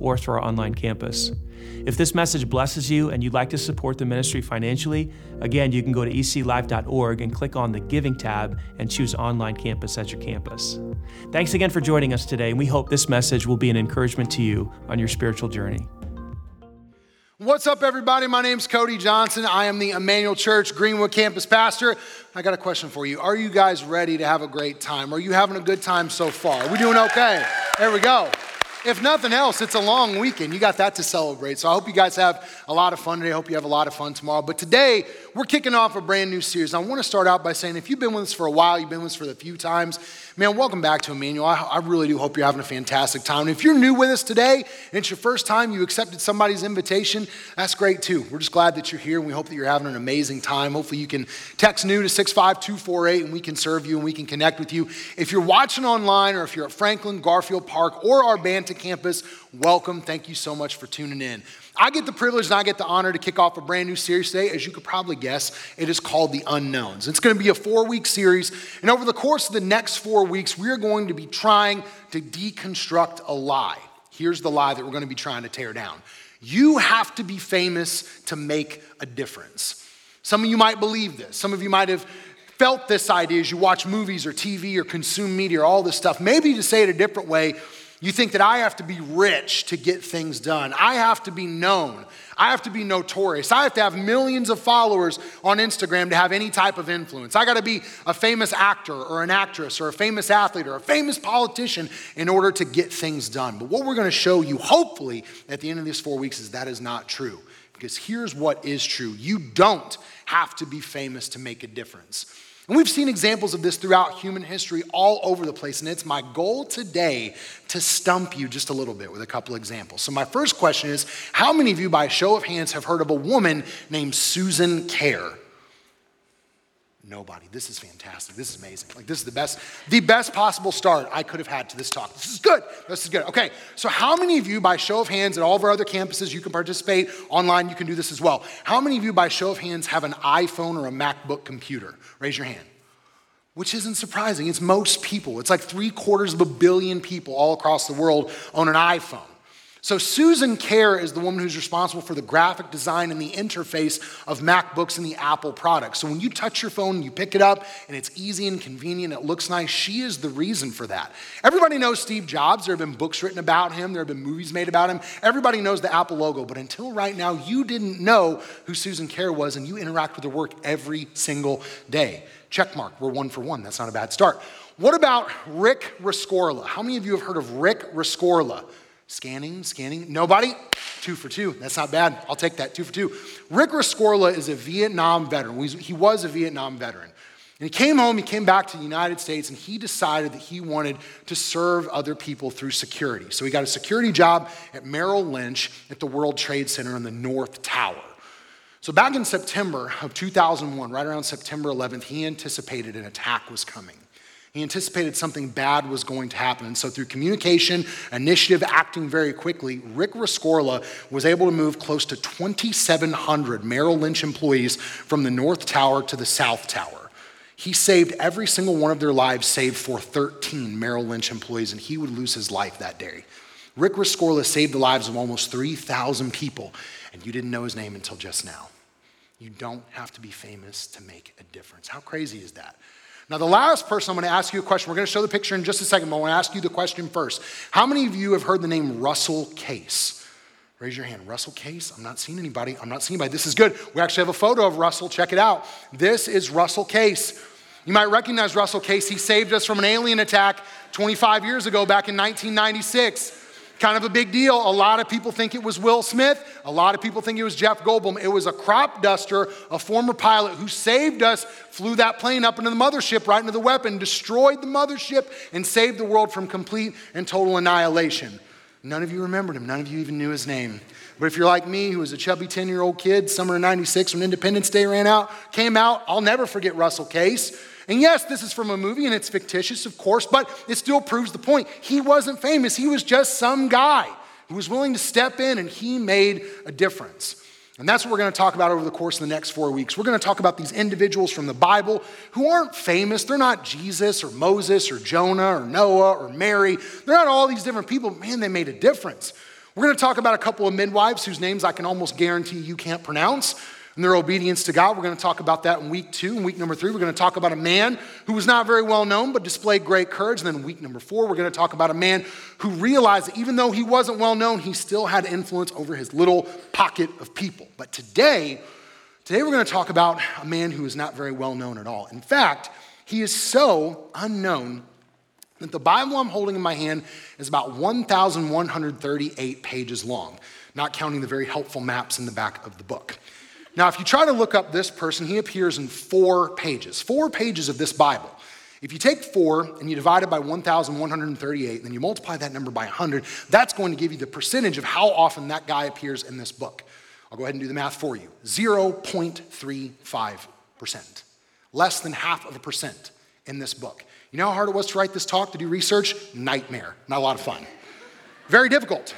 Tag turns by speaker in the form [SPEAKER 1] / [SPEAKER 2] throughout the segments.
[SPEAKER 1] or through our online campus. If this message blesses you and you'd like to support the ministry financially, again, you can go to eclive.org and click on the Giving tab and choose Online Campus as your campus. Thanks again for joining us today, and we hope this message will be an encouragement to you on your spiritual journey.
[SPEAKER 2] What's up, everybody? My name's Cody Johnson. I am the Emmanuel Church Greenwood campus pastor. I got a question for you. Are you guys ready to have a great time? Are you having a good time so far? Are we doing okay? There we go if nothing else, it's a long weekend. You got that to celebrate. So I hope you guys have a lot of fun today. I hope you have a lot of fun tomorrow. But today, we're kicking off a brand new series. I want to start out by saying if you've been with us for a while, you've been with us for a few times, man, welcome back to Emmanuel. I, I really do hope you're having a fantastic time. And if you're new with us today and it's your first time you accepted somebody's invitation, that's great too. We're just glad that you're here and we hope that you're having an amazing time. Hopefully, you can text new to 65248 and we can serve you and we can connect with you. If you're watching online or if you're at Franklin, Garfield Park, or our Banta campus, welcome. Thank you so much for tuning in. I get the privilege and I get the honor to kick off a brand new series today. As you could probably guess, it is called The Unknowns. It's going to be a four week series. And over the course of the next four weeks, we are going to be trying to deconstruct a lie. Here's the lie that we're going to be trying to tear down you have to be famous to make a difference. Some of you might believe this. Some of you might have felt this idea as you watch movies or TV or consume media or all this stuff. Maybe to say it a different way, you think that I have to be rich to get things done. I have to be known. I have to be notorious. I have to have millions of followers on Instagram to have any type of influence. I got to be a famous actor or an actress or a famous athlete or a famous politician in order to get things done. But what we're going to show you, hopefully, at the end of these four weeks, is that is not true. Because here's what is true you don't have to be famous to make a difference. And we've seen examples of this throughout human history all over the place. And it's my goal today to stump you just a little bit with a couple examples. So, my first question is How many of you, by show of hands, have heard of a woman named Susan Kare? Nobody. This is fantastic. This is amazing. Like this is the best, the best possible start I could have had to this talk. This is good. This is good. Okay. So how many of you, by show of hands, at all of our other campuses, you can participate online. You can do this as well. How many of you, by show of hands, have an iPhone or a MacBook computer? Raise your hand. Which isn't surprising. It's most people. It's like three quarters of a billion people all across the world own an iPhone. So, Susan Kare is the woman who's responsible for the graphic design and the interface of MacBooks and the Apple products. So, when you touch your phone, you pick it up, and it's easy and convenient, it looks nice, she is the reason for that. Everybody knows Steve Jobs. There have been books written about him, there have been movies made about him. Everybody knows the Apple logo, but until right now, you didn't know who Susan Kare was, and you interact with her work every single day. Check mark, we're one for one. That's not a bad start. What about Rick Rescorla? How many of you have heard of Rick Rescorla? Scanning, scanning. Nobody? Two for two. That's not bad. I'll take that. Two for two. Rick Rescorla is a Vietnam veteran. He was a Vietnam veteran. And he came home, he came back to the United States, and he decided that he wanted to serve other people through security. So he got a security job at Merrill Lynch at the World Trade Center in the North Tower. So back in September of 2001, right around September 11th, he anticipated an attack was coming. He anticipated something bad was going to happen. And so, through communication, initiative, acting very quickly, Rick Rescorla was able to move close to 2,700 Merrill Lynch employees from the North Tower to the South Tower. He saved every single one of their lives, save for 13 Merrill Lynch employees, and he would lose his life that day. Rick Rescorla saved the lives of almost 3,000 people, and you didn't know his name until just now. You don't have to be famous to make a difference. How crazy is that? Now, the last person I'm going to ask you a question, we're going to show the picture in just a second, but I want to ask you the question first. How many of you have heard the name Russell Casse? Raise your hand. Russell Casse? I'm not seeing anybody. I'm not seeing anybody. This is good. We actually have a photo of Russell. Check it out. This is Russell Casse. You might recognize Russell Casse. He saved us from an alien attack 25 years ago, back in 1996 kind of a big deal. A lot of people think it was Will Smith. A lot of people think it was Jeff Goldblum. It was a crop duster, a former pilot who saved us, flew that plane up into the mothership, right into the weapon, destroyed the mothership, and saved the world from complete and total annihilation. None of you remembered him. None of you even knew his name. But if you're like me, who was a chubby 10 year old kid, summer of 96 when Independence Day ran out, came out, I'll never forget Russell Casse. And yes, this is from a movie and it's fictitious, of course, but it still proves the point. He wasn't famous, he was just some guy who was willing to step in and he made a difference. And that's what we're going to talk about over the course of the next four weeks. We're going to talk about these individuals from the Bible who aren't famous. They're not Jesus or Moses or Jonah or Noah or Mary. They're not all these different people. Man, they made a difference. We're going to talk about a couple of midwives whose names I can almost guarantee you can't pronounce and their obedience to God. We're going to talk about that in week two. In week number three, we're going to talk about a man who was not very well known but displayed great courage. And then week number four, we're going to talk about a man who realized that even though he wasn't well known, he still had influence over his little pocket of people. But today, today we're going to talk about a man who is not very well known at all. In fact, he is so unknown that the Bible I'm holding in my hand is about 1,138 pages long, not counting the very helpful maps in the back of the book. Now, if you try to look up this person, he appears in four pages, four pages of this Bible. If you take four and you divide it by 1,138, and then you multiply that number by 100, that's going to give you the percentage of how often that guy appears in this book. I'll go ahead and do the math for you 0.35%, less than half of a percent in this book. You know how hard it was to write this talk, to do research? Nightmare. Not a lot of fun. Very difficult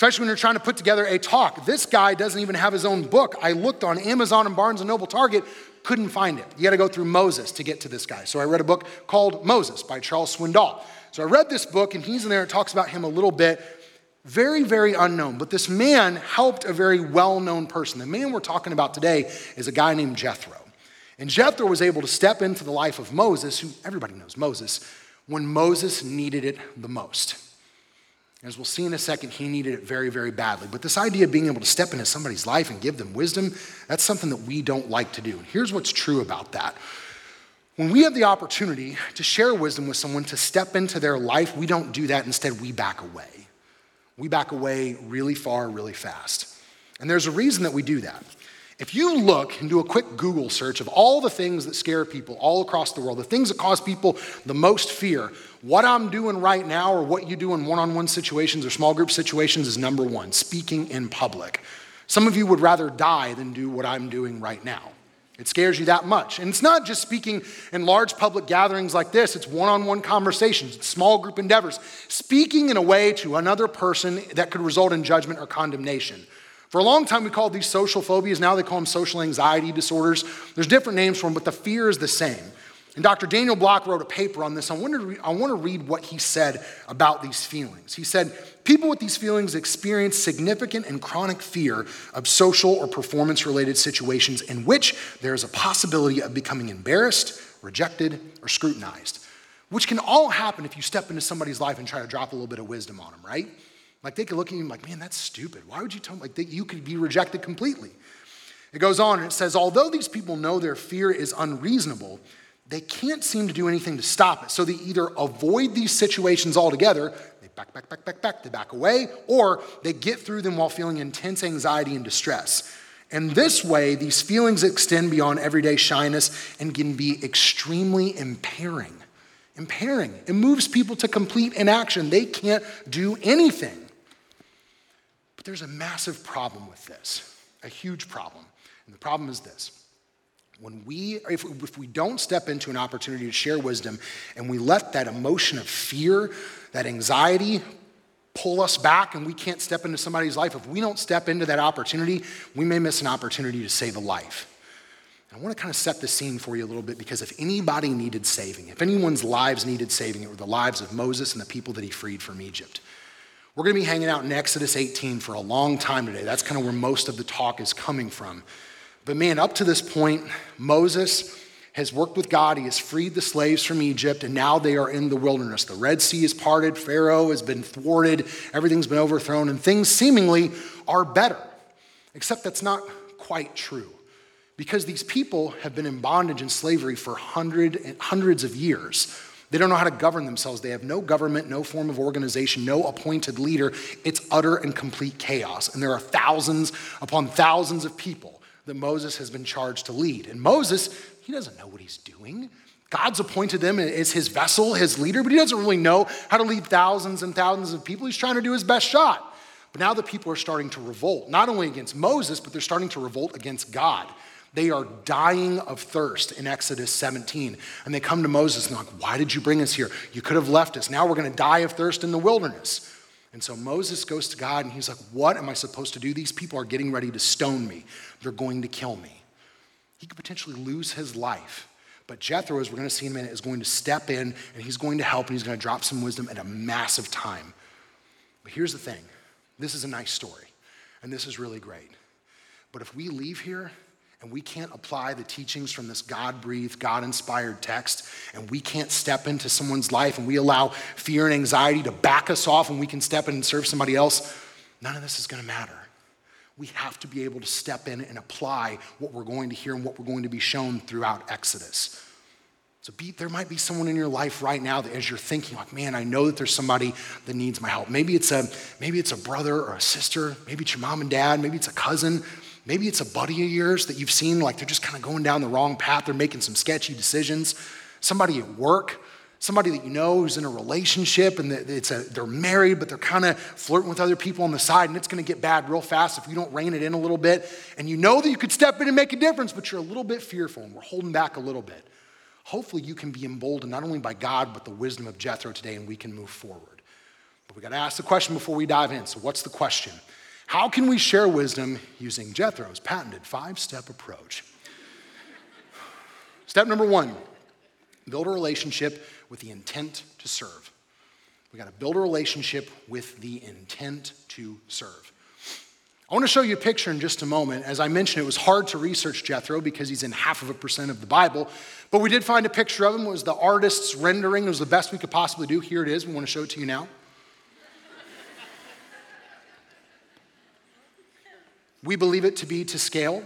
[SPEAKER 2] especially when you're trying to put together a talk. This guy doesn't even have his own book. I looked on Amazon and Barnes and Noble Target, couldn't find it. You got to go through Moses to get to this guy. So I read a book called Moses by Charles Swindoll. So I read this book, and he's in there. It talks about him a little bit. Very, very unknown. But this man helped a very well known person. The man we're talking about today is a guy named Jethro. And Jethro was able to step into the life of Moses, who everybody knows Moses, when Moses needed it the most. As we'll see in a second, he needed it very, very badly. But this idea of being able to step into somebody's life and give them wisdom, that's something that we don't like to do. And here's what's true about that. When we have the opportunity to share wisdom with someone, to step into their life, we don't do that. Instead, we back away. We back away really far, really fast. And there's a reason that we do that. If you look and do a quick Google search of all the things that scare people all across the world, the things that cause people the most fear, what I'm doing right now or what you do in one on one situations or small group situations is number one speaking in public. Some of you would rather die than do what I'm doing right now. It scares you that much. And it's not just speaking in large public gatherings like this, it's one on one conversations, small group endeavors, speaking in a way to another person that could result in judgment or condemnation. For a long time, we called these social phobias. Now they call them social anxiety disorders. There's different names for them, but the fear is the same. And Dr. Daniel Block wrote a paper on this. I want, to read, I want to read what he said about these feelings. He said, People with these feelings experience significant and chronic fear of social or performance related situations in which there is a possibility of becoming embarrassed, rejected, or scrutinized, which can all happen if you step into somebody's life and try to drop a little bit of wisdom on them, right? Like they could look at you and like, man, that's stupid. Why would you tell me like that you could be rejected completely? It goes on and it says, although these people know their fear is unreasonable, they can't seem to do anything to stop it. So they either avoid these situations altogether, they back, back, back, back, back, they back away, or they get through them while feeling intense anxiety and distress. And this way, these feelings extend beyond everyday shyness and can be extremely impairing. Impairing. It moves people to complete inaction. They can't do anything. But there's a massive problem with this, a huge problem. And the problem is this. When we, if, if we don't step into an opportunity to share wisdom and we let that emotion of fear, that anxiety pull us back and we can't step into somebody's life, if we don't step into that opportunity, we may miss an opportunity to save a life. and I want to kind of set the scene for you a little bit because if anybody needed saving, if anyone's lives needed saving, it were the lives of Moses and the people that he freed from Egypt. We're going to be hanging out in Exodus 18 for a long time today. That's kind of where most of the talk is coming from. But man, up to this point, Moses has worked with God. He has freed the slaves from Egypt, and now they are in the wilderness. The Red Sea is parted, Pharaoh has been thwarted, everything's been overthrown, and things seemingly are better. Except that's not quite true. Because these people have been in bondage and slavery for hundred, hundreds of years. They don't know how to govern themselves. They have no government, no form of organization, no appointed leader. It's utter and complete chaos. And there are thousands upon thousands of people that Moses has been charged to lead. And Moses, he doesn't know what he's doing. God's appointed them as his vessel, his leader, but he doesn't really know how to lead thousands and thousands of people. He's trying to do his best shot. But now the people are starting to revolt, not only against Moses, but they're starting to revolt against God. They are dying of thirst in Exodus 17. And they come to Moses and they're like, Why did you bring us here? You could have left us. Now we're going to die of thirst in the wilderness. And so Moses goes to God and he's like, What am I supposed to do? These people are getting ready to stone me, they're going to kill me. He could potentially lose his life. But Jethro, as we're going to see in a minute, is going to step in and he's going to help and he's going to drop some wisdom at a massive time. But here's the thing this is a nice story and this is really great. But if we leave here and we can't apply the teachings from this God breathed, God inspired text, and we can't step into someone's life and we allow fear and anxiety to back us off and we can step in and serve somebody else, none of this is going to matter. We have to be able to step in and apply what we're going to hear and what we're going to be shown throughout Exodus. So be, there might be someone in your life right now that as you're thinking, like, man, I know that there's somebody that needs my help. Maybe it's a maybe it's a brother or a sister, maybe it's your mom and dad, maybe it's a cousin, maybe it's a buddy of yours that you've seen like they're just kind of going down the wrong path, they're making some sketchy decisions. Somebody at work somebody that you know who's in a relationship and it's a, they're married, but they're kind of flirting with other people on the side, and it's going to get bad real fast if you don't rein it in a little bit. And you know that you could step in and make a difference, but you're a little bit fearful, and we're holding back a little bit. Hopefully, you can be emboldened not only by God, but the wisdom of Jethro today, and we can move forward. But we got to ask the question before we dive in. So, what's the question? How can we share wisdom using Jethro's patented five step approach? Step number one build a relationship with the intent to serve. We got to build a relationship with the intent to serve. I want to show you a picture in just a moment. As I mentioned, it was hard to research Jethro because he's in half of a percent of the Bible. But we did find a picture of him. It was the artist's rendering. It was the best we could possibly do. Here it is. We want to show it to you now. We believe it to be to scale.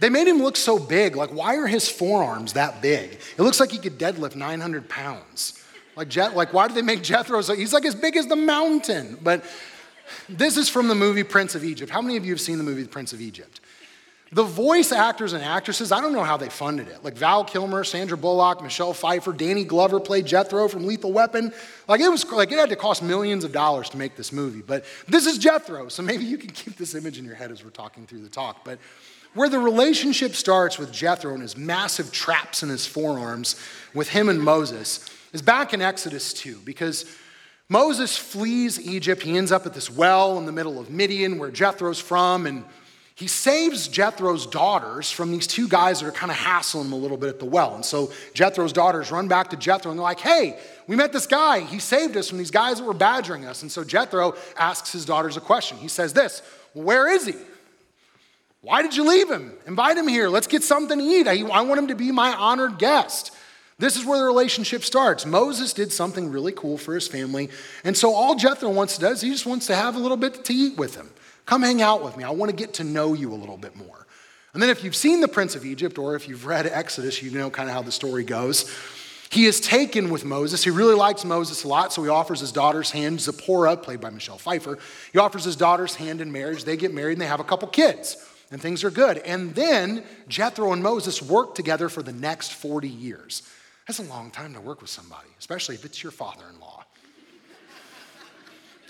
[SPEAKER 2] They made him look so big. Like, why are his forearms that big? It looks like he could deadlift 900 pounds. Like, like why did they make Jethro so? He's like as big as the mountain. But this is from the movie Prince of Egypt. How many of you have seen the movie Prince of Egypt? The voice actors and actresses, I don't know how they funded it. Like Val Kilmer, Sandra Bullock, Michelle Pfeiffer, Danny Glover played Jethro from Lethal Weapon. Like it was like it had to cost millions of dollars to make this movie. But this is Jethro, so maybe you can keep this image in your head as we're talking through the talk. But where the relationship starts with Jethro and his massive traps in his forearms with him and Moses is back in Exodus 2 because Moses flees Egypt. He ends up at this well in the middle of Midian where Jethro's from and he saves Jethro's daughters from these two guys that are kind of hassling him a little bit at the well. And so Jethro's daughters run back to Jethro and they're like, hey, we met this guy. He saved us from these guys that were badgering us. And so Jethro asks his daughters a question. He says this Where is he? Why did you leave him? Invite him here. Let's get something to eat. I, I want him to be my honored guest. This is where the relationship starts. Moses did something really cool for his family. And so all Jethro wants to do is he just wants to have a little bit to eat with him. Come hang out with me. I want to get to know you a little bit more. And then if you've seen the Prince of Egypt or if you've read Exodus, you know kind of how the story goes. He is taken with Moses. He really likes Moses a lot, so he offers his daughter's hand, Zipporah, played by Michelle Pfeiffer. He offers his daughter's hand in marriage. They get married and they have a couple kids and things are good. And then Jethro and Moses work together for the next 40 years. That's a long time to work with somebody, especially if it's your father in law.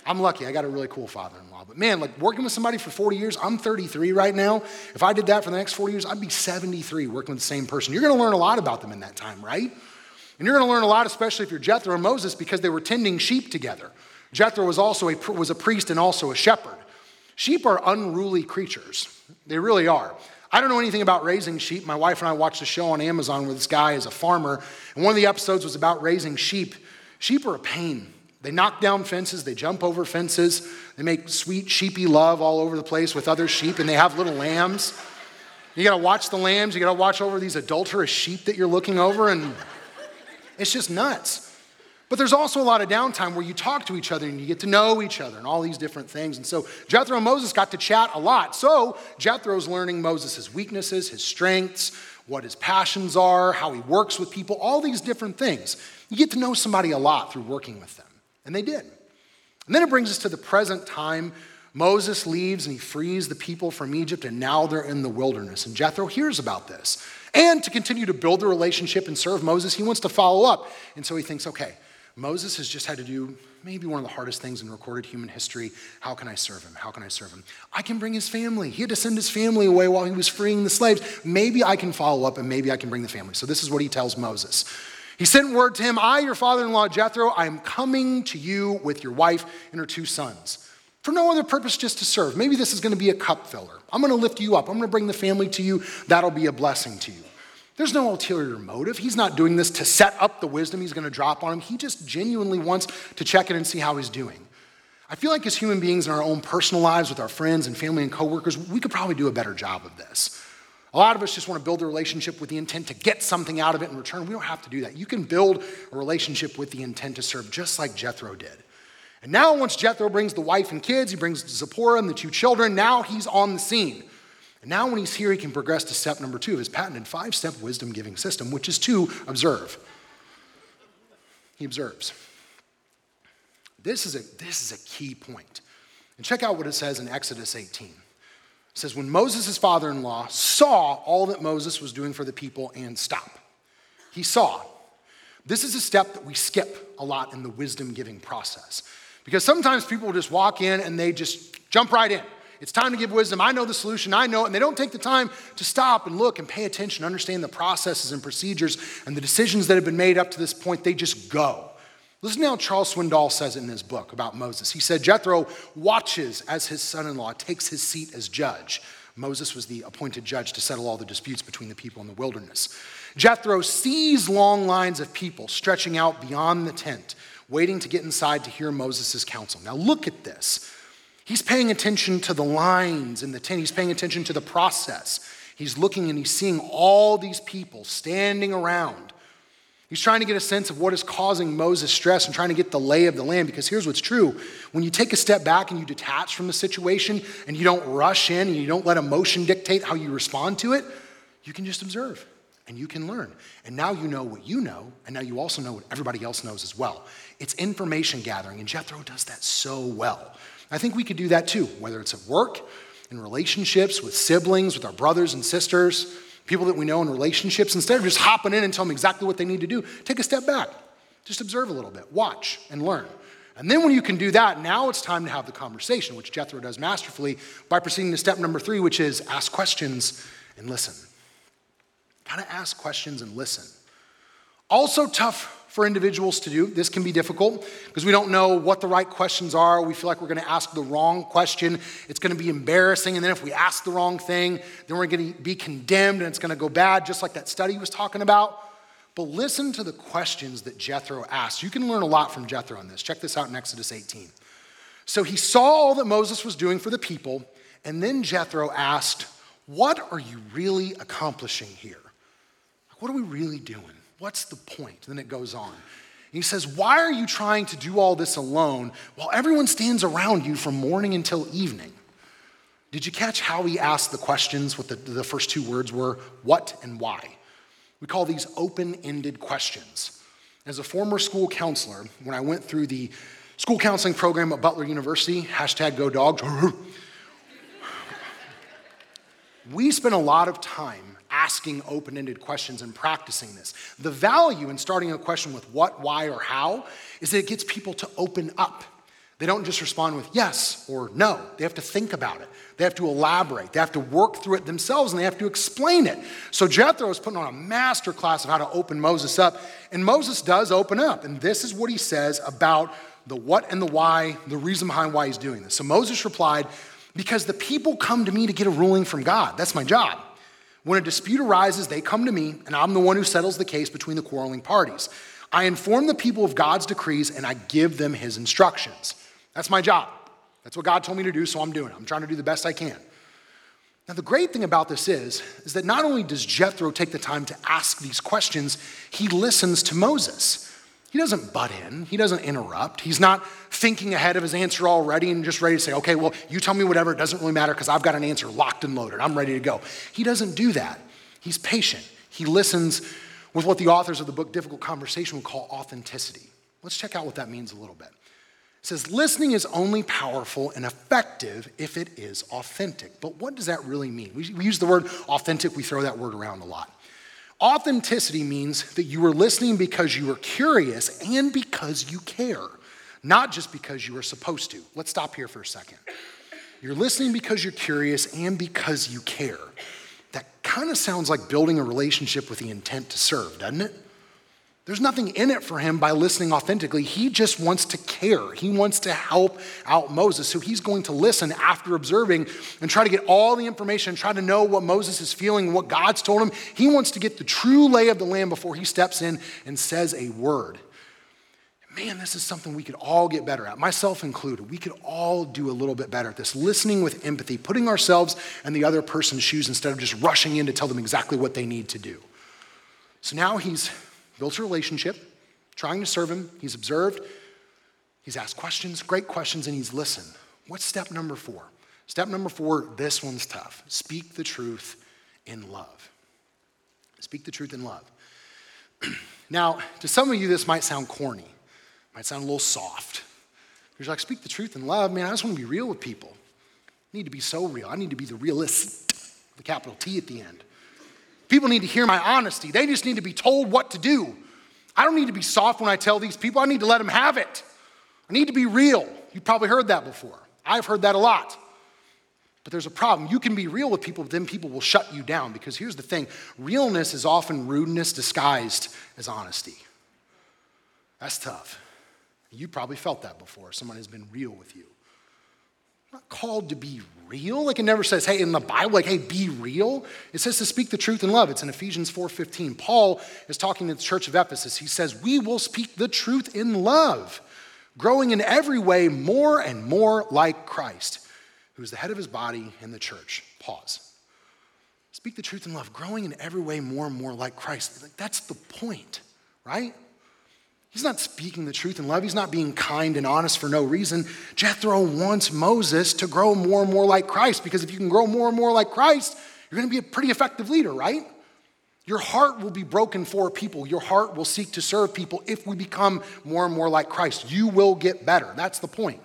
[SPEAKER 2] I'm lucky, I got a really cool father in law. But man, like working with somebody for 40 years, I'm 33 right now. If I did that for the next 40 years, I'd be 73 working with the same person. You're gonna learn a lot about them in that time, right? And you're gonna learn a lot, especially if you're Jethro and Moses, because they were tending sheep together. Jethro was also a, was a priest and also a shepherd. Sheep are unruly creatures. They really are. I don't know anything about raising sheep. My wife and I watched a show on Amazon where this guy is a farmer, and one of the episodes was about raising sheep. Sheep are a pain. They knock down fences, they jump over fences, they make sweet sheepy love all over the place with other sheep, and they have little lambs. You gotta watch the lambs, you gotta watch over these adulterous sheep that you're looking over, and it's just nuts. But there's also a lot of downtime where you talk to each other and you get to know each other and all these different things. And so Jethro and Moses got to chat a lot. So Jethro's learning Moses' weaknesses, his strengths, what his passions are, how he works with people, all these different things. You get to know somebody a lot through working with them. And they did. And then it brings us to the present time. Moses leaves and he frees the people from Egypt, and now they're in the wilderness. And Jethro hears about this. And to continue to build the relationship and serve Moses, he wants to follow up. And so he thinks, okay, Moses has just had to do maybe one of the hardest things in recorded human history. How can I serve him? How can I serve him? I can bring his family. He had to send his family away while he was freeing the slaves. Maybe I can follow up and maybe I can bring the family. So this is what he tells Moses. He sent word to him I, your father in law Jethro, I am coming to you with your wife and her two sons. For no other purpose, just to serve. Maybe this is going to be a cup filler. I'm going to lift you up. I'm going to bring the family to you. That'll be a blessing to you. There's no ulterior motive. He's not doing this to set up the wisdom he's going to drop on him. He just genuinely wants to check in and see how he's doing. I feel like as human beings in our own personal lives with our friends and family and coworkers, we could probably do a better job of this. A lot of us just want to build a relationship with the intent to get something out of it in return. We don't have to do that. You can build a relationship with the intent to serve, just like Jethro did. And now, once Jethro brings the wife and kids, he brings Zipporah and the two children, now he's on the scene. And now, when he's here, he can progress to step number two of his patented five step wisdom giving system, which is to observe. He observes. This is, a, this is a key point. And check out what it says in Exodus 18. It says, When Moses' father in law saw all that Moses was doing for the people and stop, he saw. This is a step that we skip a lot in the wisdom giving process. Because sometimes people just walk in and they just jump right in. It's time to give wisdom. I know the solution. I know it. And they don't take the time to stop and look and pay attention, understand the processes and procedures and the decisions that have been made up to this point. They just go. Listen to how Charles Swindoll says it in his book about Moses. He said, Jethro watches as his son in law takes his seat as judge. Moses was the appointed judge to settle all the disputes between the people in the wilderness. Jethro sees long lines of people stretching out beyond the tent, waiting to get inside to hear Moses' counsel. Now, look at this. He's paying attention to the lines in the tent, he's paying attention to the process. He's looking and he's seeing all these people standing around. He's trying to get a sense of what is causing Moses stress and trying to get the lay of the land because here's what's true. When you take a step back and you detach from the situation and you don't rush in and you don't let emotion dictate how you respond to it, you can just observe and you can learn. And now you know what you know, and now you also know what everybody else knows as well. It's information gathering, and Jethro does that so well. I think we could do that too, whether it's at work, in relationships, with siblings, with our brothers and sisters, people that we know in relationships. Instead of just hopping in and telling them exactly what they need to do, take a step back. Just observe a little bit, watch, and learn. And then when you can do that, now it's time to have the conversation, which Jethro does masterfully by proceeding to step number three, which is ask questions and listen. Kind of ask questions and listen. Also, tough for individuals to do. This can be difficult because we don't know what the right questions are. We feel like we're going to ask the wrong question. It's going to be embarrassing. And then if we ask the wrong thing, then we're going to be condemned and it's going to go bad, just like that study was talking about. But listen to the questions that Jethro asked. You can learn a lot from Jethro on this. Check this out in Exodus 18. So he saw all that Moses was doing for the people, and then Jethro asked, What are you really accomplishing here? What are we really doing? What's the point? Then it goes on. He says, Why are you trying to do all this alone while everyone stands around you from morning until evening? Did you catch how he asked the questions? What the, the first two words were what and why? We call these open ended questions. As a former school counselor, when I went through the school counseling program at Butler University, hashtag go dogs, we spent a lot of time asking open ended questions and practicing this. The value in starting a question with what, why, or how is that it gets people to open up. They don't just respond with yes or no. They have to think about it. They have to elaborate. They have to work through it themselves and they have to explain it. So Jethro is putting on a master class of how to open Moses up. And Moses does open up. And this is what he says about the what and the why, the reason behind why he's doing this. So Moses replied, Because the people come to me to get a ruling from God. That's my job. When a dispute arises, they come to me, and I'm the one who settles the case between the quarreling parties. I inform the people of God's decrees, and I give them his instructions. That's my job. That's what God told me to do, so I'm doing it. I'm trying to do the best I can. Now, the great thing about this is, is that not only does Jethro take the time to ask these questions, he listens to Moses. He doesn't butt in, he doesn't interrupt. He's not thinking ahead of his answer already and just ready to say, okay, well, you tell me whatever, it doesn't really matter because I've got an answer locked and loaded. I'm ready to go. He doesn't do that. He's patient. He listens with what the authors of the book Difficult Conversation would call authenticity. Let's check out what that means a little bit. It says listening is only powerful and effective if it is authentic. But what does that really mean? We, we use the word authentic, we throw that word around a lot. Authenticity means that you are listening because you are curious and because you care, not just because you are supposed to. Let's stop here for a second. You're listening because you're curious and because you care. That kind of sounds like building a relationship with the intent to serve, doesn't it? There's nothing in it for him by listening authentically. He just wants to care. He wants to help out Moses. So he's going to listen after observing and try to get all the information, try to know what Moses is feeling, what God's told him. He wants to get the true lay of the land before he steps in and says a word. Man, this is something we could all get better at, myself included. We could all do a little bit better at this. Listening with empathy, putting ourselves in the other person's shoes instead of just rushing in to tell them exactly what they need to do. So now he's built a relationship, trying to serve him. He's observed, he's asked questions, great questions, and he's listened. What's step number four? Step number four, this one's tough. Speak the truth in love. Speak the truth in love. now, to some of you, this might sound corny, might sound a little soft. You're like, speak the truth in love. Man, I just want to be real with people. I need to be so real. I need to be the realist, the capital T at the end. People need to hear my honesty. They just need to be told what to do. I don't need to be soft when I tell these people. I need to let them have it. I need to be real. You've probably heard that before. I've heard that a lot. But there's a problem. You can be real with people, but then people will shut you down because here's the thing realness is often rudeness disguised as honesty. That's tough. You probably felt that before. Someone has been real with you not called to be real. Like it never says, hey, in the Bible, like, hey, be real. It says to speak the truth in love. It's in Ephesians 4:15. Paul is talking to the church of Ephesus. He says, we will speak the truth in love, growing in every way more and more like Christ, who is the head of his body in the church. Pause. Speak the truth in love, growing in every way more and more like Christ. Like, that's the point, right? He's not speaking the truth in love. He's not being kind and honest for no reason. Jethro wants Moses to grow more and more like Christ because if you can grow more and more like Christ, you're going to be a pretty effective leader, right? Your heart will be broken for people. Your heart will seek to serve people if we become more and more like Christ. You will get better. That's the point.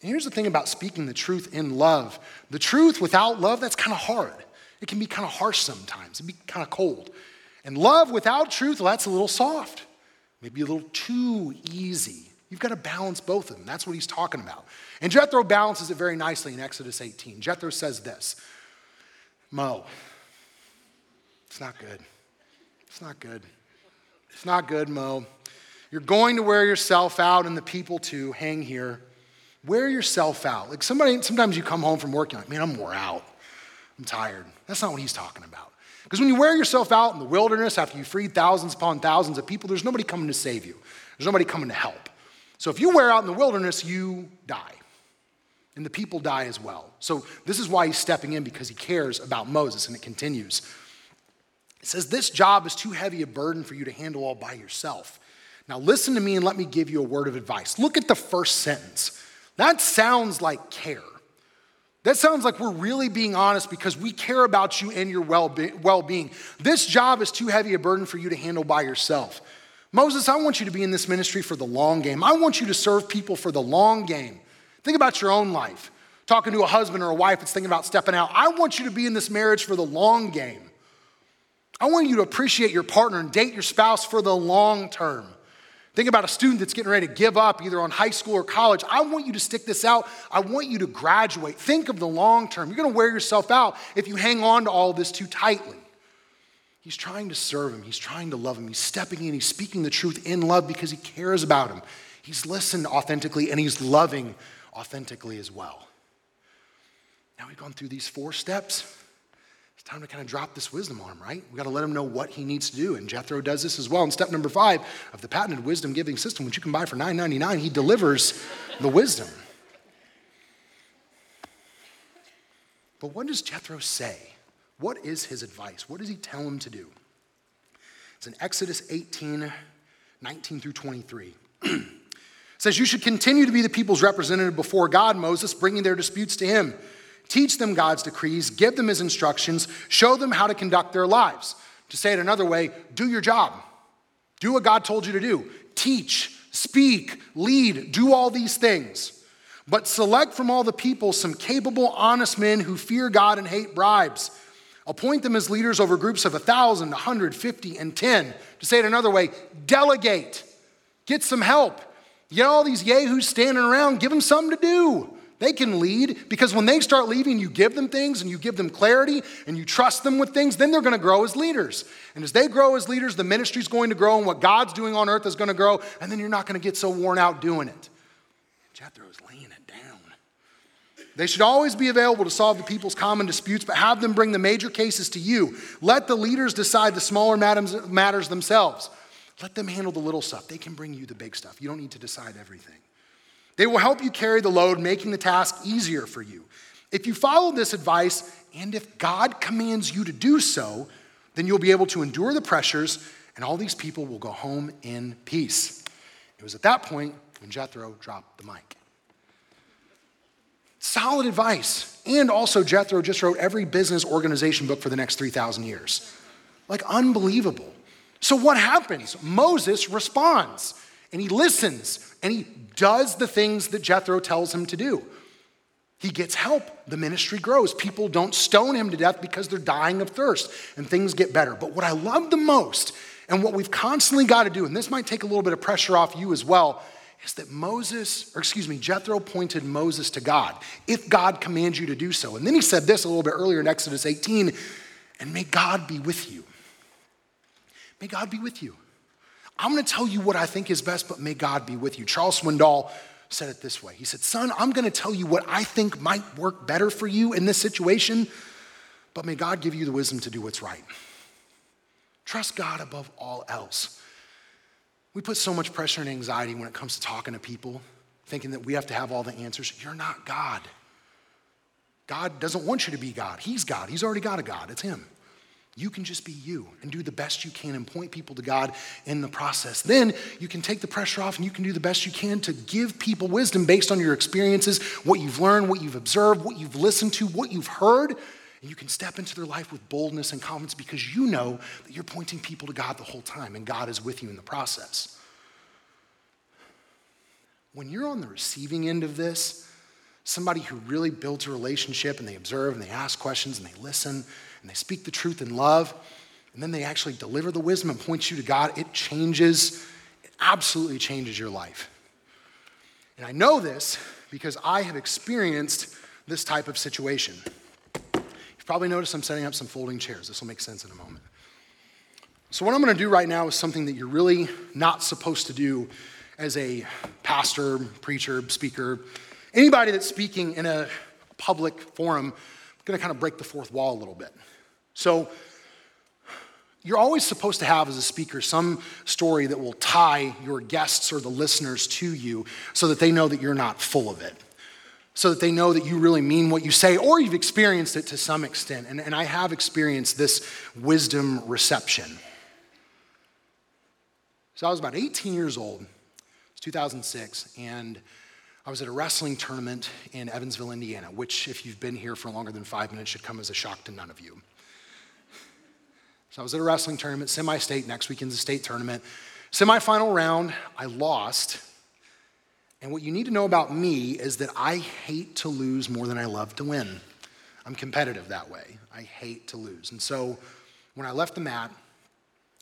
[SPEAKER 2] And here's the thing about speaking the truth in love the truth without love, that's kind of hard. It can be kind of harsh sometimes, it can be kind of cold. And love without truth, well, that's a little soft maybe a little too easy. You've got to balance both of them. That's what he's talking about. And Jethro balances it very nicely in Exodus 18. Jethro says this Mo, it's not good. It's not good. It's not good, Mo. You're going to wear yourself out and the people too. Hang here. Wear yourself out. Like somebody, sometimes you come home from work, you're like, man, I'm wore out. I'm tired. That's not what he's talking about. Because when you wear yourself out in the wilderness after you freed thousands upon thousands of people, there's nobody coming to save you. There's nobody coming to help. So if you wear out in the wilderness, you die. And the people die as well. So this is why he's stepping in because he cares about Moses, and it continues. It says, This job is too heavy a burden for you to handle all by yourself. Now listen to me and let me give you a word of advice. Look at the first sentence. That sounds like care. That sounds like we're really being honest because we care about you and your well being. This job is too heavy a burden for you to handle by yourself. Moses, I want you to be in this ministry for the long game. I want you to serve people for the long game. Think about your own life. Talking to a husband or a wife that's thinking about stepping out. I want you to be in this marriage for the long game. I want you to appreciate your partner and date your spouse for the long term. Think about a student that's getting ready to give up either on high school or college. I want you to stick this out. I want you to graduate. Think of the long term. You're going to wear yourself out if you hang on to all this too tightly. He's trying to serve him, he's trying to love him. He's stepping in, he's speaking the truth in love because he cares about him. He's listened authentically and he's loving authentically as well. Now we've gone through these four steps time to kind of drop this wisdom on him, right? We got to let him know what he needs to do. And Jethro does this as well. And step number five of the patented wisdom giving system, which you can buy for $9.99, he delivers the wisdom. But what does Jethro say? What is his advice? What does he tell him to do? It's in Exodus 18, 19 through 23. it says, You should continue to be the people's representative before God, Moses, bringing their disputes to him. Teach them God's decrees, give them his instructions, show them how to conduct their lives. To say it another way, do your job. Do what God told you to do. Teach, speak, lead, do all these things. But select from all the people some capable, honest men who fear God and hate bribes. Appoint them as leaders over groups of 1,000, 150, and 10. To say it another way, delegate. Get some help. Get all these yahoos standing around, give them something to do. They can lead because when they start leading, you give them things and you give them clarity and you trust them with things, then they're going to grow as leaders. And as they grow as leaders, the ministry's going to grow and what God's doing on earth is going to grow, and then you're not going to get so worn out doing it. Jethro's laying it down. They should always be available to solve the people's common disputes, but have them bring the major cases to you. Let the leaders decide the smaller matters themselves. Let them handle the little stuff. They can bring you the big stuff. You don't need to decide everything. They will help you carry the load, making the task easier for you. If you follow this advice, and if God commands you to do so, then you'll be able to endure the pressures, and all these people will go home in peace. It was at that point when Jethro dropped the mic. Solid advice. And also, Jethro just wrote every business organization book for the next 3,000 years. Like, unbelievable. So, what happens? Moses responds and he listens and he does the things that Jethro tells him to do. He gets help. The ministry grows. People don't stone him to death because they're dying of thirst and things get better. But what I love the most and what we've constantly got to do, and this might take a little bit of pressure off you as well, is that Moses, or excuse me, Jethro pointed Moses to God, if God commands you to do so. And then he said this a little bit earlier in Exodus 18, and may God be with you. May God be with you. I'm going to tell you what I think is best, but may God be with you. Charles Swindoll said it this way He said, Son, I'm going to tell you what I think might work better for you in this situation, but may God give you the wisdom to do what's right. Trust God above all else. We put so much pressure and anxiety when it comes to talking to people, thinking that we have to have all the answers. You're not God. God doesn't want you to be God. He's God. He's already got a God. It's Him. You can just be you and do the best you can and point people to God in the process. Then you can take the pressure off and you can do the best you can to give people wisdom based on your experiences, what you've learned, what you've observed, what you've listened to, what you've heard. And you can step into their life with boldness and confidence because you know that you're pointing people to God the whole time and God is with you in the process. When you're on the receiving end of this, somebody who really builds a relationship and they observe and they ask questions and they listen and they speak the truth in love, and then they actually deliver the wisdom and point you to God, it changes, it absolutely changes your life. And I know this because I have experienced this type of situation. You've probably noticed I'm setting up some folding chairs. This will make sense in a moment. So, what I'm going to do right now is something that you're really not supposed to do as a pastor, preacher, speaker, anybody that's speaking in a public forum. I'm going to kind of break the fourth wall a little bit. So, you're always supposed to have as a speaker some story that will tie your guests or the listeners to you so that they know that you're not full of it. So that they know that you really mean what you say, or you've experienced it to some extent. And, and I have experienced this wisdom reception. So I was about 18 years old, it's 2006, and I was at a wrestling tournament in Evansville, Indiana, which, if you've been here for longer than five minutes, should come as a shock to none of you. So I was at a wrestling tournament, semi state, next weekend's a state tournament. Semi-final round, I lost. And what you need to know about me is that I hate to lose more than I love to win. I'm competitive that way. I hate to lose. And so when I left the mat,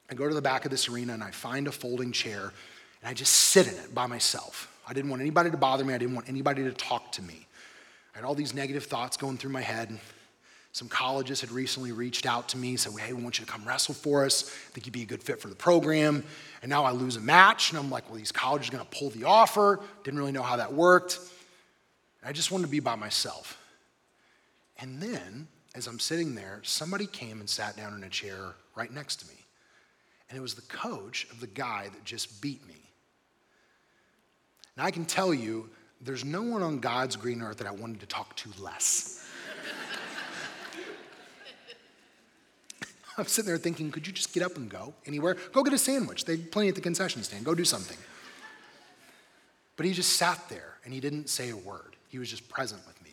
[SPEAKER 2] I go to the back of this arena and I find a folding chair and I just sit in it by myself. I didn't want anybody to bother me, I didn't want anybody to talk to me. I had all these negative thoughts going through my head. Some colleges had recently reached out to me, said, Hey, we want you to come wrestle for us. I think you'd be a good fit for the program. And now I lose a match, and I'm like, Well, these colleges are going to pull the offer. Didn't really know how that worked. I just wanted to be by myself. And then, as I'm sitting there, somebody came and sat down in a chair right next to me. And it was the coach of the guy that just beat me. Now, I can tell you, there's no one on God's green earth that I wanted to talk to less. I'm sitting there thinking, could you just get up and go anywhere? Go get a sandwich. They have plenty at the concession stand. Go do something. But he just sat there and he didn't say a word. He was just present with me.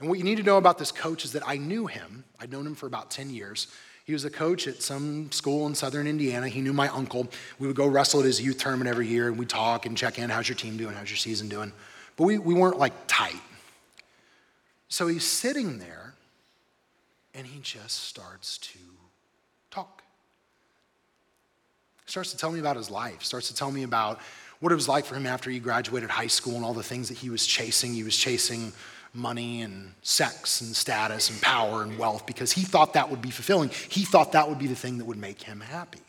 [SPEAKER 2] And what you need to know about this coach is that I knew him. I'd known him for about 10 years. He was a coach at some school in southern Indiana. He knew my uncle. We would go wrestle at his youth tournament every year, and we'd talk and check in. How's your team doing? How's your season doing? But we, we weren't like tight. So he's sitting there, and he just starts to talk. Starts to tell me about his life, starts to tell me about what it was like for him after he graduated high school and all the things that he was chasing. He was chasing money and sex and status and power and wealth because he thought that would be fulfilling. He thought that would be the thing that would make him happy.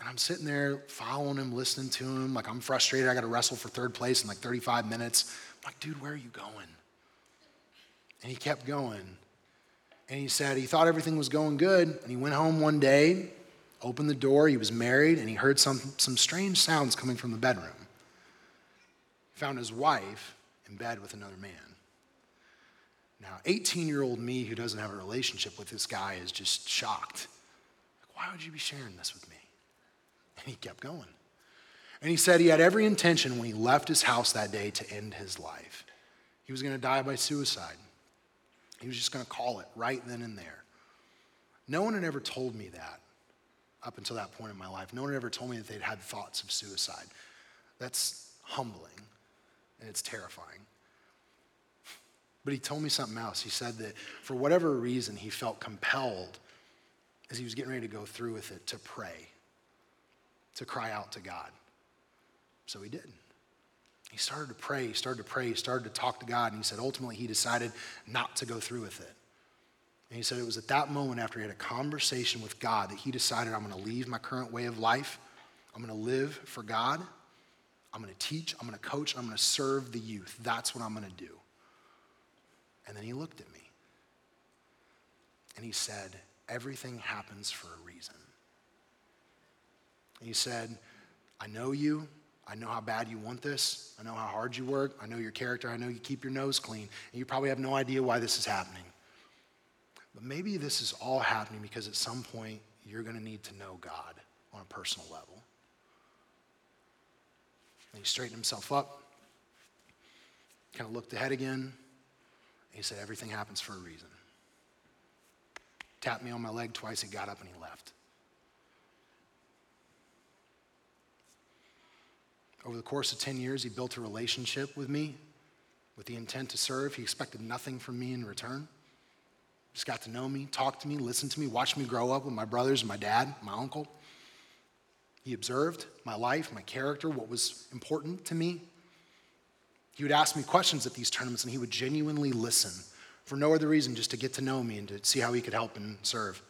[SPEAKER 2] And I'm sitting there following him, listening to him. Like, I'm frustrated. I got to wrestle for third place in like 35 minutes. I'm like, dude, where are you going? And he kept going. And he said he thought everything was going good. And he went home one day, opened the door. He was married, and he heard some, some strange sounds coming from the bedroom. He found his wife in bed with another man. Now, 18 year old me who doesn't have a relationship with this guy is just shocked. Like, why would you be sharing this with me? And he kept going. And he said he had every intention when he left his house that day to end his life. He was going to die by suicide. He was just going to call it right then and there. No one had ever told me that up until that point in my life. No one had ever told me that they'd had thoughts of suicide. That's humbling and it's terrifying. But he told me something else. He said that for whatever reason, he felt compelled as he was getting ready to go through with it to pray, to cry out to God. So he did. He started to pray, he started to pray, he started to talk to God, and he said ultimately he decided not to go through with it. And he said it was at that moment after he had a conversation with God that he decided I'm going to leave my current way of life, I'm going to live for God, I'm going to teach, I'm going to coach, I'm going to serve the youth. That's what I'm going to do. And then he looked at me and he said, Everything happens for a reason. And he said, I know you. I know how bad you want this. I know how hard you work. I know your character. I know you keep your nose clean. And you probably have no idea why this is happening. But maybe this is all happening because at some point you're going to need to know God on a personal level. And he straightened himself up, kind of looked ahead again. And he said, Everything happens for a reason. Tapped me on my leg twice. He got up and he left. Over the course of 10 years, he built a relationship with me with the intent to serve. He expected nothing from me in return. Just got to know me, talked to me, listened to me, watched me grow up with my brothers and my dad, my uncle. He observed my life, my character, what was important to me. He would ask me questions at these tournaments and he would genuinely listen for no other reason, just to get to know me and to see how he could help and serve.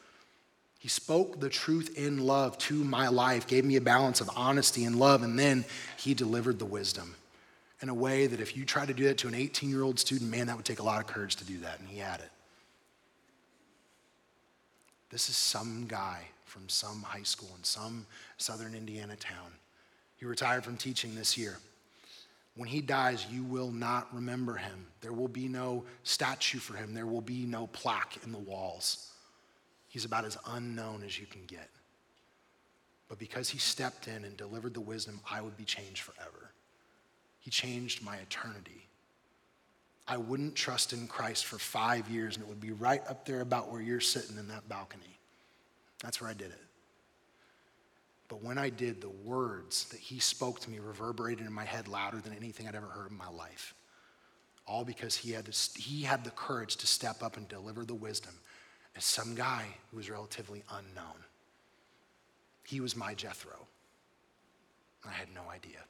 [SPEAKER 2] He spoke the truth in love to my life, gave me a balance of honesty and love, and then he delivered the wisdom in a way that if you try to do that to an 18 year old student, man, that would take a lot of courage to do that, and he had it. This is some guy from some high school in some southern Indiana town. He retired from teaching this year. When he dies, you will not remember him. There will be no statue for him, there will be no plaque in the walls. He's about as unknown as you can get. But because he stepped in and delivered the wisdom, I would be changed forever. He changed my eternity. I wouldn't trust in Christ for five years, and it would be right up there about where you're sitting in that balcony. That's where I did it. But when I did, the words that he spoke to me reverberated in my head louder than anything I'd ever heard in my life. All because he had, to, he had the courage to step up and deliver the wisdom as some guy who was relatively unknown. He was my Jethro. I had no idea.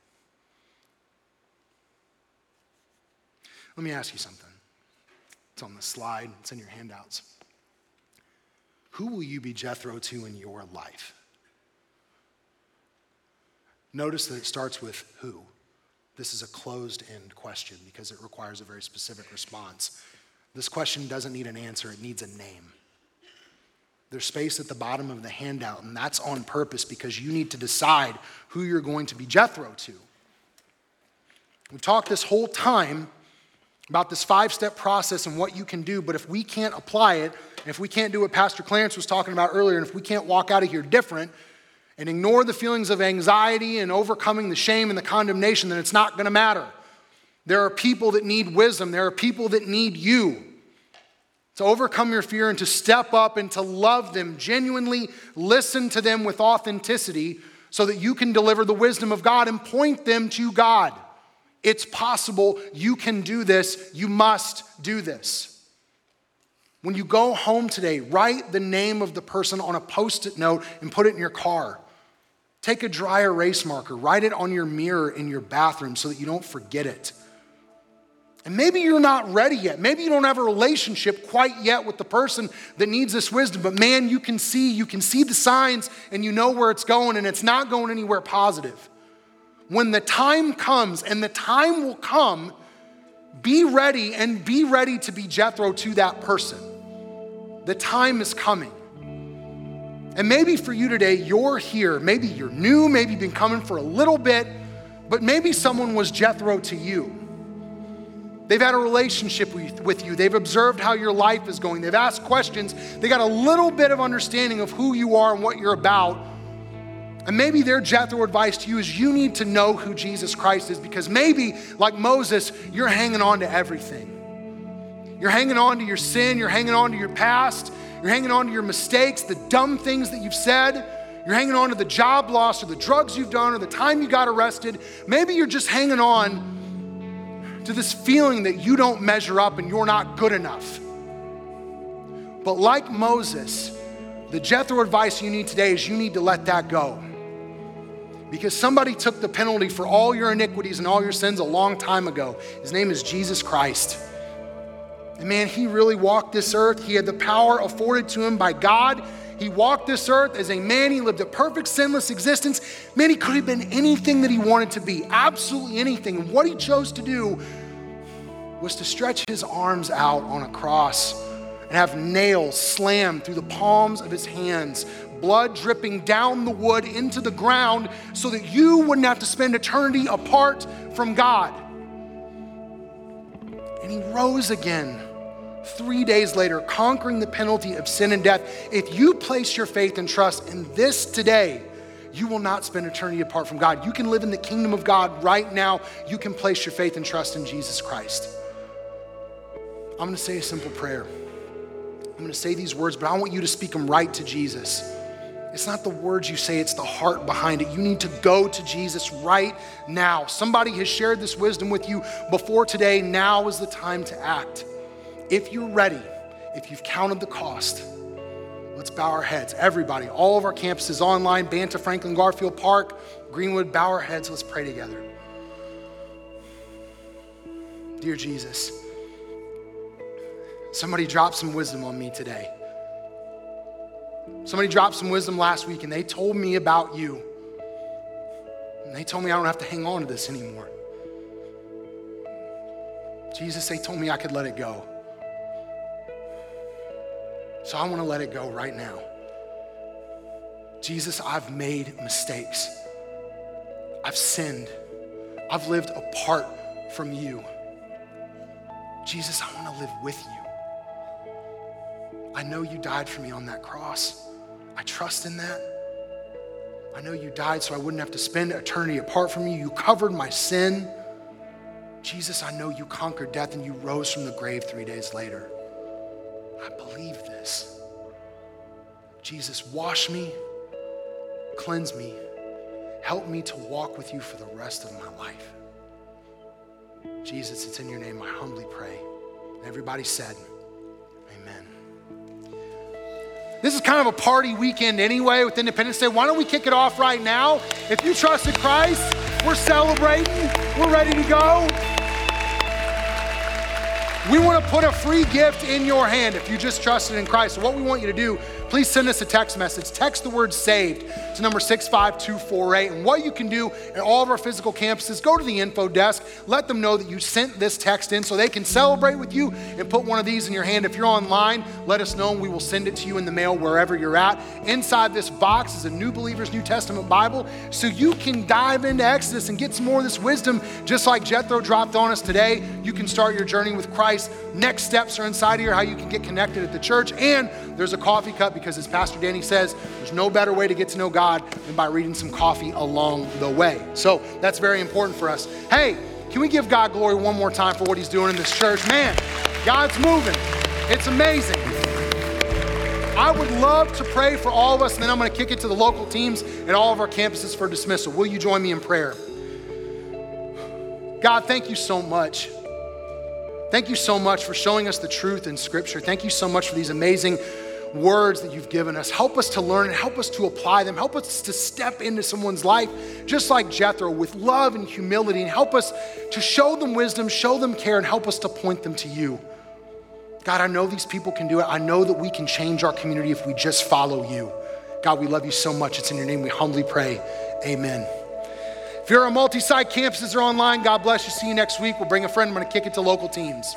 [SPEAKER 2] Let me ask you something. It's on the slide, it's in your handouts. Who will you be Jethro to in your life? Notice that it starts with who. This is a closed end question because it requires a very specific response. This question doesn't need an answer, it needs a name. There's space at the bottom of the handout, and that's on purpose because you need to decide who you're going to be Jethro to. We've talked this whole time about this five step process and what you can do, but if we can't apply it, and if we can't do what Pastor Clarence was talking about earlier, and if we can't walk out of here different and ignore the feelings of anxiety and overcoming the shame and the condemnation, then it's not going to matter. There are people that need wisdom. There are people that need you to overcome your fear and to step up and to love them, genuinely listen to them with authenticity so that you can deliver the wisdom of God and point them to God. It's possible. You can do this. You must do this. When you go home today, write the name of the person on a post it note and put it in your car. Take a dry erase marker, write it on your mirror in your bathroom so that you don't forget it. And maybe you're not ready yet. Maybe you don't have a relationship quite yet with the person that needs this wisdom, but man, you can see, you can see the signs and you know where it's going and it's not going anywhere positive. When the time comes, and the time will come, be ready and be ready to be Jethro to that person. The time is coming. And maybe for you today, you're here. Maybe you're new, maybe you've been coming for a little bit, but maybe someone was Jethro to you. They've had a relationship with you. They've observed how your life is going. They've asked questions. They got a little bit of understanding of who you are and what you're about. And maybe their Jethro advice to you is you need to know who Jesus Christ is because maybe, like Moses, you're hanging on to everything. You're hanging on to your sin, you're hanging on to your past, you're hanging on to your mistakes, the dumb things that you've said. You're hanging on to the job loss or the drugs you've done or the time you got arrested. Maybe you're just hanging on to this feeling that you don't measure up and you're not good enough. But like Moses, the Jethro advice you need today is you need to let that go. Because somebody took the penalty for all your iniquities and all your sins a long time ago. His name is Jesus Christ. And man, he really walked this earth. He had the power afforded to him by God. He walked this earth as a man. He lived a perfect, sinless existence. Man, he could have been anything that he wanted to be, absolutely anything. And what he chose to do was to stretch his arms out on a cross and have nails slammed through the palms of his hands, blood dripping down the wood into the ground so that you wouldn't have to spend eternity apart from God. And he rose again three days later, conquering the penalty of sin and death. If you place your faith and trust in this today, you will not spend eternity apart from God. You can live in the kingdom of God right now. You can place your faith and trust in Jesus Christ. I'm going to say a simple prayer. I'm going to say these words, but I want you to speak them right to Jesus. It's not the words you say, it's the heart behind it. You need to go to Jesus right now. Somebody has shared this wisdom with you before today. Now is the time to act. If you're ready, if you've counted the cost, let's bow our heads. Everybody, all of our campuses online, Banta, Franklin, Garfield Park, Greenwood, bow our heads. Let's pray together. Dear Jesus, somebody dropped some wisdom on me today. Somebody dropped some wisdom last week and they told me about you. And they told me I don't have to hang on to this anymore. Jesus, they told me I could let it go. So I want to let it go right now. Jesus, I've made mistakes. I've sinned. I've lived apart from you. Jesus, I want to live with you. I know you died for me on that cross. I trust in that. I know you died so I wouldn't have to spend eternity apart from you. You covered my sin. Jesus, I know you conquered death and you rose from the grave three days later. I believe this. Jesus, wash me, cleanse me, help me to walk with you for the rest of my life. Jesus, it's in your name I humbly pray. Everybody said, This is kind of a party weekend anyway with Independence Day. Why don't we kick it off right now? If you trusted Christ, we're celebrating, we're ready to go. We want to put a free gift in your hand if you just trusted in Christ. So, what we want you to do please send us a text message. Text the word saved to number 65248. And what you can do at all of our physical campuses, go to the info desk, let them know that you sent this text in so they can celebrate with you and put one of these in your hand. If you're online, let us know and we will send it to you in the mail wherever you're at. Inside this box is a New Believer's New Testament Bible so you can dive into Exodus and get some more of this wisdom just like Jethro dropped on us today. You can start your journey with Christ. Next steps are inside here, how you can get connected at the church. And there's a coffee cup because as Pastor Danny says, there's no better way to get to know God than by reading some coffee along the way. So that's very important for us. Hey, Can we give God glory one more time for what He's doing in this church? Man, God's moving. It's amazing. I would love to pray for all of us, and then I'm going to kick it to the local teams and all of our campuses for dismissal. Will you join me in prayer? God, thank you so much. Thank you so much for showing us the truth in Scripture. Thank you so much for these amazing words that you've given us. Help us to learn and help us to apply them. Help us to step into someone's life, just like Jethro, with love and humility, and help us to show them wisdom, show them care, and help us to point them to you. God, I know these people can do it. I know that we can change our community if we just follow you. God, we love you so much. It's in your name we humbly pray. Amen. If you're on multi site campuses or online, God bless you. See you next week. We'll bring a friend. I'm going to kick it to local teams.